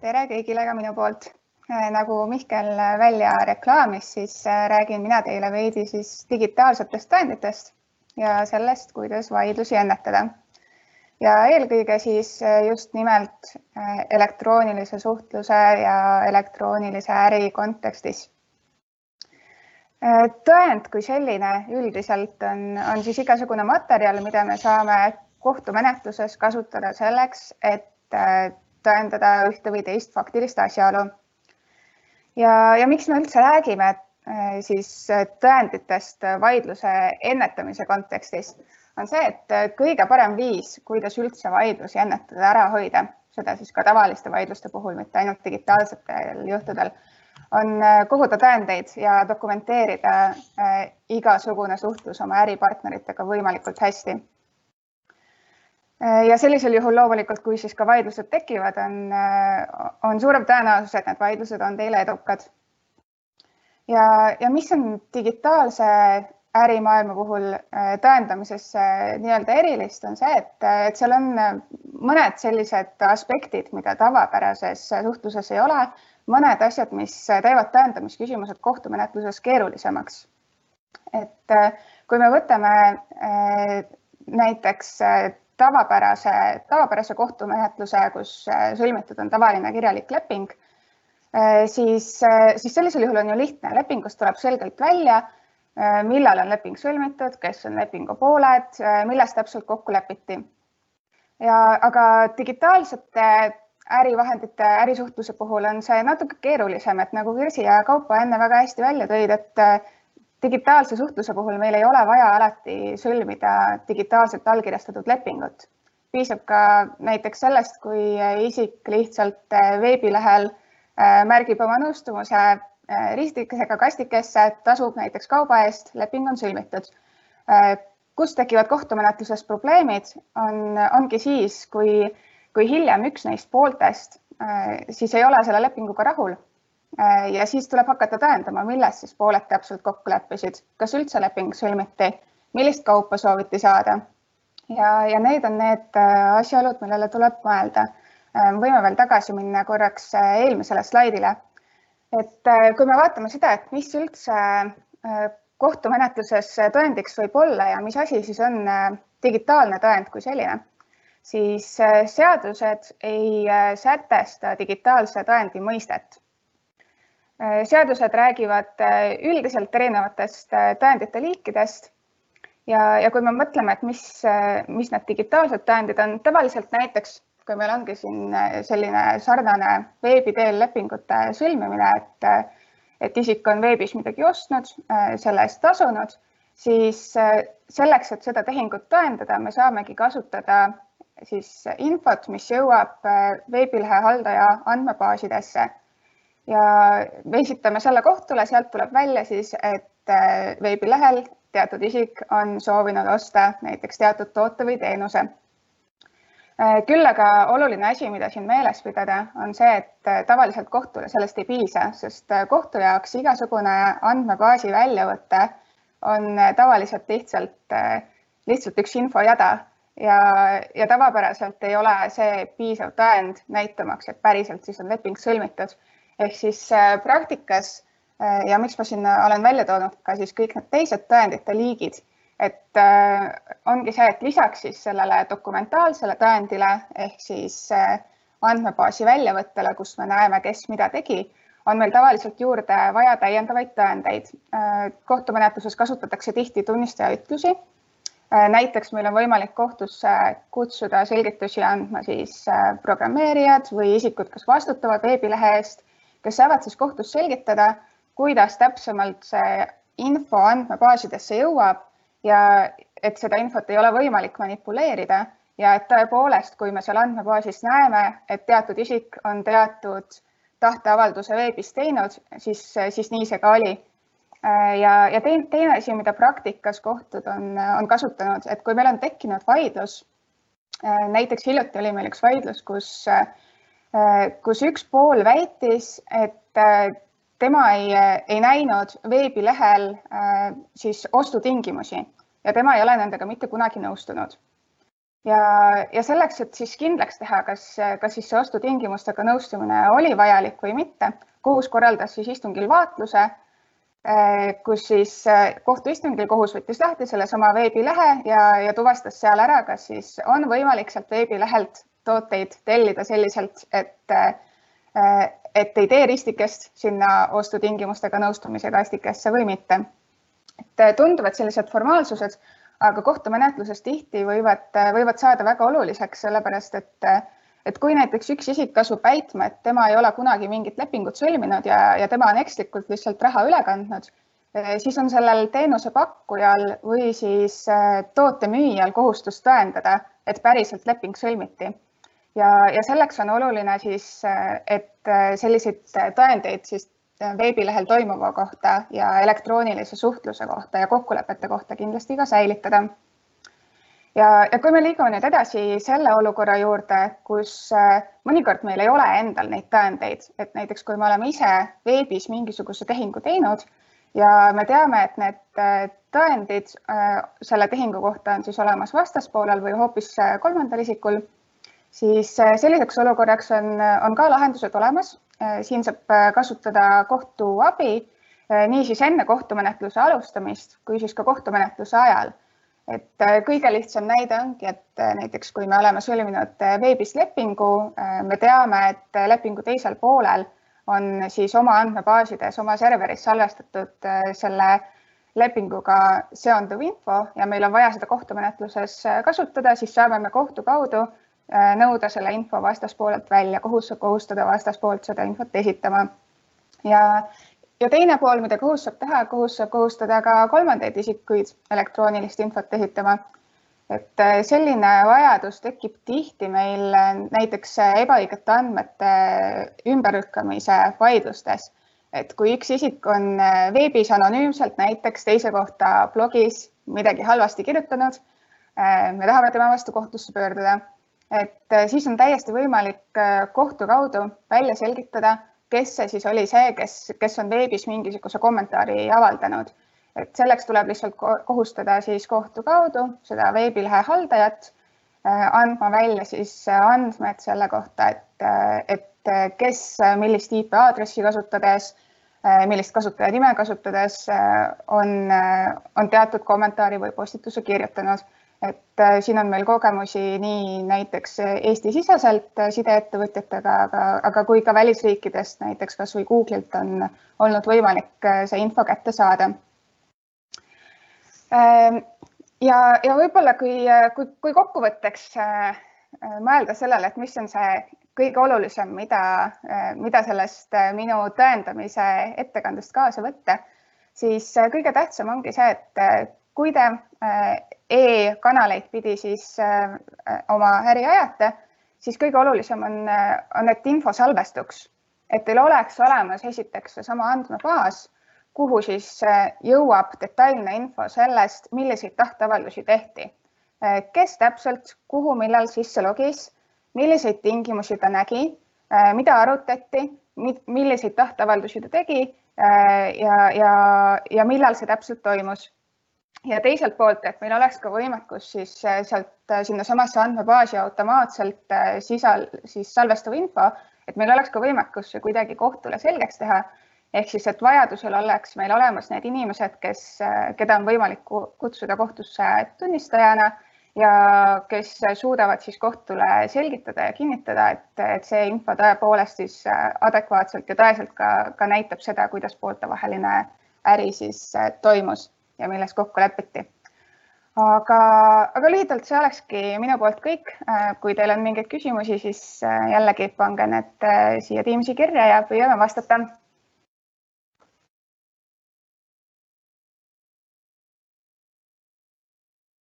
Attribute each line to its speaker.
Speaker 1: tere kõigile ka minu poolt. nagu Mihkel välja reklaamis, siis räägin mina teile veidi siis digitaalsetest tõenditest ja sellest, kuidas vaidlusi ennetada. ja eelkõige siis just nimelt elektroonilise suhtluse ja elektroonilise äri kontekstis. tõend kui selline üldiselt on, on siis igasugune materjal, mida me saame kohtumenetluses kasutada selleks, et tõendada ühte või teist faktilist asjaolu. ja, ja miks me üldse räägime äh, siis tõenditest vaidluse ennetamise kontekstis, on see, et kõige parem viis, kuidas üldse vaidlusi ennetada, ära hoida, seda siis ka tavaliste vaidluste puhul, mitte ainult digitaalsetel juhtudel, on koguda tõendeid ja dokumenteerida igasugune suhtlus oma äripartneritega võimalikult hästi ja sellisel juhul loomulikult, kui siis ka vaidlused tekivad, on, äh, on suurem tõenäosus, et need vaidlused on teile edukad. ja, ja mis on digitaalse ärimaailma puhul äh, tõendamises nii-öelda erilist, on see, et, et seal on mõned sellised aspektid, mida tavapärases suhtluses ei ole, mõned asjad, mis teevad tõendamisküsimused kohtumenetluses keerulisemaks. et kui me võtame näiteks tavapärase, tavapärase kohtumenetluse, kus äh, sõlmitud on tavaline kirjalik leping, äh, siis, äh, siis sellisel juhul on ju lihtne, lepingust tuleb selgelt välja, millal on leping sõlmitud, kes on lepingu pooled, milles täpselt kokku lepiti. ja aga digitaalsete ärivahendite, ärisuhtluse puhul on see natuke keerulisem, et nagu Kirsi ja Kaupo enne väga hästi välja tõid, et digitaalse suhtluse puhul meil ei ole vaja alati sõlmida digitaalselt allkirjastatud lepingut. piisab ka näiteks sellest, kui isik lihtsalt veebilehel äh, märgib oma nõustumuse äh, ristikesega kastikesse, tasub näiteks kauba eest, leping on sõlmitud. Kus tekivad kohtumenetluses probleemid, on, ongi siis, kui, kui hiljem üks neist pooltest siis ei ole selle lepinguga rahul ja siis tuleb hakata tõendama, milles siis pooled täpselt kokku leppisid, kas üldse leping sõlmiti, millist kaupa sooviti saada. ja, ja need on need äh, asjaolud, millele tuleb mõelda. Äh, võime veel tagasi minna korraks eelmisele slaidile. et kui me vaatame seda, et mis üldse kohtumenetluses tõendiks võib olla ja mis asi siis on digitaalne tõend kui selline, siis seadused ei sätesta digitaalse tõendi mõistet Äh, seadused räägivad äh, üldiselt erinevatest äh, tõendite liikidest. Ja, ja kui me mõtleme, et mis, mis need digitaalsed tõendid on, tavaliselt näiteks kui meil ongi siin selline sarnane veebi teel lepingute sõlmimine, et, et isik on veebis midagi ostnud, selle eest tasunud, siis selleks, et seda tehingut tõendada, me saamegi kasutada siis infot, mis jõuab veebilehe haldaja andmebaasidesse ja me esitame selle kohtule, sealt tuleb välja siis, et äh, veebilehel teatud isik on soovinud osta näiteks teatud toote või teenuse. Äh, küll aga oluline asi, mida siin meeles pidada, on see, et äh, tavaliselt kohtule sellest ei piisa, sest kohtu jaoks igasugune andmebaasi väljavõte on tavaliselt lihtsalt, lihtsalt üks infojada ja, ja tavapäraselt ei ole see piisav tõend näitamaks, et päriselt siis on leping sõlmitud ehk siis äh, praktikas äh, ja miks ma siin olen välja toonud ka siis kõik need teised tõendite liigid, et äh, ongi see, et lisaks siis sellele dokumentaalsele tõendile ehk siis andmebaasi väljavõttele, kus me näeme, kes mida tegi, on meil tavaliselt juurde vaja täiendavaid tõendeid. kohtumenetluses kasutatakse tihti tunnistaja ütlusi. näiteks meil on võimalik kohtusse kutsuda selgitusi andma siis programmeerijad või isikud, kes vastutavad veebilehe eest kes saavad siis kohtus selgitada, kuidas täpsemalt see info andmebaasidesse jõuab ja et seda infot ei ole võimalik manipuleerida ja et tõepoolest, kui me seal andmebaasis näeme, et teatud isik on teatud tahteavalduse veebis teinud, siis, siis nii see ka oli. ja, ja teine, teine asi, mida praktikas kohtud on, on kasutanud, et kui meil on tekkinud vaidlus, näiteks hiljuti oli meil üks vaidlus, kus äh, Äh, kus üks pool väitis, et äh, tema ei, ei näinud veebilehel äh, siis ostutingimusi ja tema ei ole nendega mitte kunagi nõustunud. ja, ja selleks, et siis kindlaks teha, kas, kas siis see ostutingimustega nõustumine oli vajalik või mitte, kohus korraldas siis istungil vaatluse, kus siis kohtuistungil kohus võttis lahti sellesama veebilehe ja, ja tuvastas seal ära, kas siis on võimalik sealt veebilehelt tooteid tellida selliselt, et, et ei tee ristikest sinna ostutingimustega nõustumise kastikesse või mitte. et tunduvad sellised formaalsused aga kohtumenetluses tihti võivad, võivad saada väga oluliseks, sellepärast et, et kui näiteks üks isik asub väitma, et tema ei ole kunagi mingit lepingut sõlminud ja, ja tema on ekslikult lihtsalt raha üle kandnud, siis on sellel teenusepakkujal või siis äh, toote müüjal kohustus tõendada, et päriselt leping sõlmiti. Ja, ja selleks on oluline siis, äh, et äh, selliseid tõendeid siis veebilehel toimuva kohta ja elektroonilise suhtluse kohta ja kokkulepete kohta kindlasti ka säilitada. ja, ja kui me liigume nüüd edasi selle olukorra juurde, kus äh, mõnikord meil ei ole endal neid tõendeid, et näiteks kui me oleme ise veebis mingisuguse tehingu teinud ja me teame, et need äh, tõendid äh, selle tehingu kohta on siis olemas vastaspoolel või hoopis kolmandal isikul, siis selliseks olukorraks on, on ka lahendused olemas Äh, siin saab äh, kasutada kohtuabi äh, niisiis enne kohtumenetluse alustamist kui siis ka kohtumenetluse ajal. et kõige lihtsam näide ongi, et näiteks kui me oleme sõlminud veebis lepingu, me teame, et lepingu teisel poolel on siis oma andmebaasides, oma serveris salvestatud selle lepinguga seonduv info ja meil on vaja seda kohtumenetluses kasutada, siis saame me kohtu kaudu Äh, nõuda selle info vastaspoolelt välja, kohus saab kohustada vastaspoolt seda infot esitama. ja, ja teine pool, mida kohus saab teha, kohus saab kohustada ka kolmandaid isikuid elektroonilist infot esitama. et äh, selline vajadus tekib tihti meil näiteks ebaõigete andmete ümberlükkamise vaidlustes. et kui üks isik on äh, veebis anonüümselt näiteks teise kohta blogis midagi halvasti kirjutanud, me tahame tema vastu kohtusse pöörduda et äh, siis on täiesti võimalik äh, kohtu kaudu välja selgitada, kes see siis oli see, kes, kes on veebis mingisuguse kommentaari avaldanud. et selleks tuleb lihtsalt kohustada siis kohtu kaudu seda veebilehe haldajat äh, andma välja siis andmed selle kohta, et, et kes millist IP aadressi kasutades, millist kasutaja nime kasutades on, on teatud kommentaari või postituse kirjutanud et äh, siin on meil kogemusi nii näiteks Eesti-siseselt äh, sideettevõtjatega, aga, aga kui ka välisriikidest, näiteks kasvõi Google'ilt on olnud võimalik äh, see info kätte saada. Ähm, ja, ja võib-olla kui, kui, kui kokkuvõtteks mõelda sellele, et mis on see kõige olulisem, mida, mida sellest minu tõendamise ettekandest kaasa võtta, siis kõige tähtsam ongi see, et kui te e-kanaleid pidi siis äh, oma äri ajate, siis kõige olulisem on, äh, on, et info salvestuks, et teil oleks olemas esiteks seesama andmebaas, kuhu siis äh, jõuab detailne info sellest, milliseid tahteavaldusi tehti, kes täpselt, kuhu, millal sisse logis, milliseid tingimusi ta nägi, mida arutati, milliseid tahteavaldusi ta tegi ja, ja, ja millal see täpselt toimus ja teiselt poolt, et meil oleks ka võimekus siis äh, sealt äh, sinnasamasse andmebaasi automaatselt äh, sisal siis salvestav info, et meil oleks ka võimekus see kuidagi kohtule selgeks teha. ehk siis, et vajadusel oleks meil olemas need inimesed, kes, keda on võimalik kutsuda kohtusse tunnistajana ja kes suudavad siis kohtule selgitada ja kinnitada, et, et see info tõepoolest siis adekvaatselt ja tõeselt ka, ka näitab seda, kuidas pooltevaheline äri siis toimus ja milles kokku lepiti. aga, aga lühidalt see olekski minu poolt kõik. Äh, kui teil on mingeid küsimusi, siis äh, jällegi pange need äh, siia Teamsi kirja ja püüame vastata